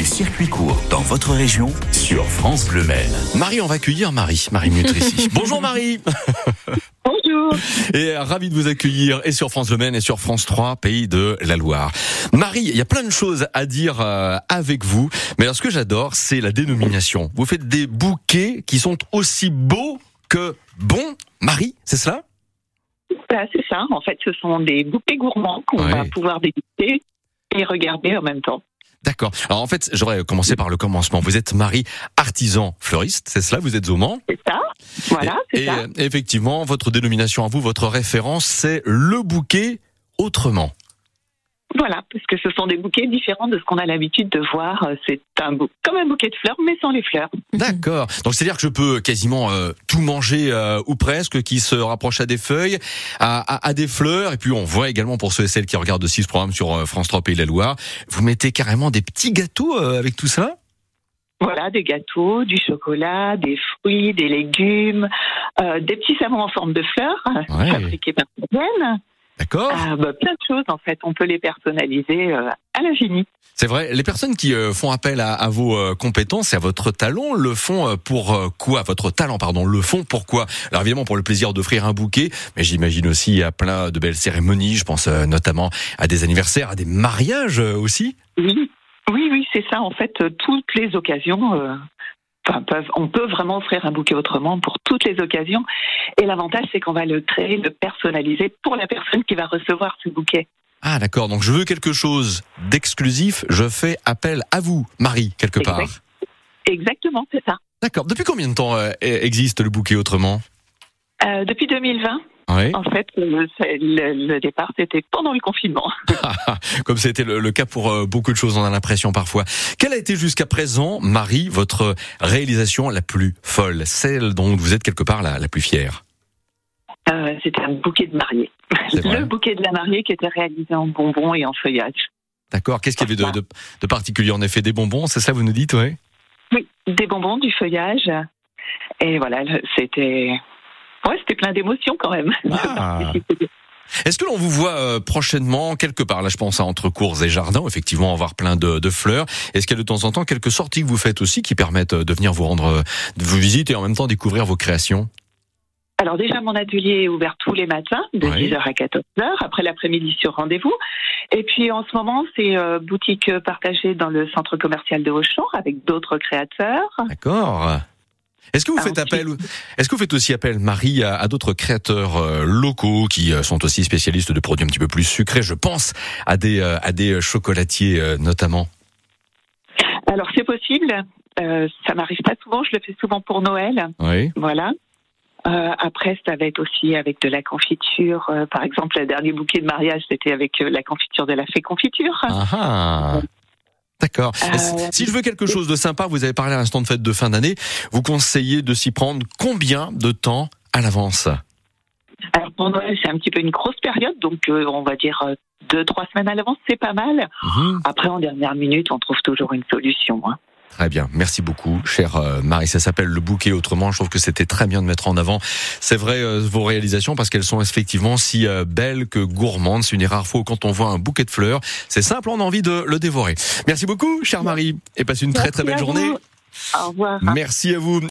les circuits courts dans votre région sur France Bleu Maine. Marie, on va accueillir Marie, Marie Mutrici. Bonjour Marie Bonjour. Et ravi de vous accueillir et sur France Le Maine et sur France 3, pays de la Loire. Marie, il y a plein de choses à dire euh, avec vous, mais alors ce que j'adore, c'est la dénomination. Vous faites des bouquets qui sont aussi beaux que bons. Marie, c'est cela? Bah, c'est ça. En fait, ce sont des bouquets gourmands qu'on Ouais. va pouvoir déguster et regarder en même temps. D'accord. Alors en fait, j'aurais commencé par le commencement. Vous êtes Marie, artisan fleuriste, c'est cela Vous êtes au Mans C'est ça. Voilà, Et ça. effectivement, votre dénomination à vous, votre référence, c'est le bouquet autrement. Voilà, parce que ce sont des bouquets différents de ce qu'on a l'habitude de voir. Euh, C'est un bou- comme un bouquet de fleurs, mais sans les fleurs. D'accord. Donc c'est-à-dire que je peux quasiment euh, tout manger euh, ou presque, qui se rapproche à des feuilles, à, à- à des fleurs. Et puis on voit également pour ceux et celles qui regardent aussi ce programme sur euh, France 3 Pays de la Loire, vous mettez carrément des petits gâteaux euh, avec tout ça? Voilà, des gâteaux, du chocolat, des fruits, des légumes, euh, des petits savons en forme de fleurs, Ouais. fabriqués par Fabienne. D'accord. Ah, bah, plein de choses, en fait. On peut les personnaliser euh, à l'infini. C'est vrai. Les personnes qui euh, font appel à, à vos euh, compétences et à votre talent le font euh, pour quoi? Votre talent, pardon, le font pourquoi Alors évidemment pour le plaisir d'offrir un bouquet, mais j'imagine aussi à plein de belles cérémonies. Je pense notamment à des anniversaires, à des mariages aussi. Oui, oui, oui, c'est ça. En fait, toutes les occasions, enfin, peuvent, on peut vraiment offrir un bouquet autrement pour toutes les occasions. Et l'avantage, c'est qu'on va le créer, le personnaliser pour la personne qui va recevoir ce bouquet. Ah d'accord, donc je veux quelque chose d'exclusif, je fais appel à vous, Marie, quelque part. Exact. Exactement, c'est ça. D'accord. Depuis combien de temps euh, existe le bouquet autrement? Euh, depuis 2020, Oui. en fait, le, c'est- le- le départ, c'était pendant le confinement. Comme c'était le, le cas pour euh, beaucoup de choses, on a l'impression parfois. Quelle a été jusqu'à présent, Marie, votre réalisation la plus folle, celle dont vous êtes quelque part la, la plus fière? Euh, c'était un bouquet de mariée. Le bouquet de la mariée qui était réalisé en bonbons et en feuillage. D'accord. Qu'est-ce qu'il y avait de, de, de particulier? En effet, des bonbons, c'est ça vous nous dites, oui Oui, des bonbons, du feuillage. Et voilà, c'était. Ouais, c'était plein d'émotions quand même. Ah. Est-ce que l'on vous voit euh, prochainement quelque part? Là, je pense à entre cours et jardins, effectivement, avoir plein de, de fleurs. Est-ce qu'il y a de temps en temps quelques sorties que vous faites aussi qui permettent euh, de venir vous rendre, de vous visiter et en même temps découvrir vos créations? Alors déjà, mon atelier est ouvert tous les matins, de Oui. 10h à 14h, après l'après-midi sur rendez-vous. Et puis en ce moment, c'est euh, boutique partagée dans le centre commercial de Auchan avec d'autres créateurs. D'accord. Est-ce que vous Ah, faites appel, est-ce que vous faites aussi appel, Marie, à, à d'autres créateurs euh, locaux qui euh, sont aussi spécialistes de produits un petit peu plus sucrés? Je pense à des, à des chocolatiers notamment. Alors c'est possible, euh, ça m'arrive pas souvent, je le fais souvent pour Noël, Oui. voilà. Euh, après, ça va être aussi avec de la confiture. Euh, par exemple, le dernier bouquet de mariage, c'était avec euh, la confiture de la fée confiture. Ah ah. D'accord. Si- je veux quelque chose de sympa, vous avez parlé à l'instant de fête de fin d'année, vous conseillez de s'y prendre combien de temps à l'avance? Alors pour Noël, c'est un petit peu une grosse période, donc euh, on va dire euh, deux, trois semaines à l'avance, c'est pas mal. Mhm. Après, en dernière minute, on trouve toujours une solution. hein. Très bien, merci beaucoup, chère euh, Marie. Ça s'appelle le bouquet autrement. Je trouve que c'était très bien de mettre en avant. C'est vrai euh, vos réalisations parce qu'elles sont effectivement si euh, belles que gourmandes. C'est une des rares fois quand on voit un bouquet de fleurs, c'est simple, on a envie de le dévorer. Merci beaucoup, chère Marie, et passez une très très belle journée. vous. Au revoir. Merci à vous.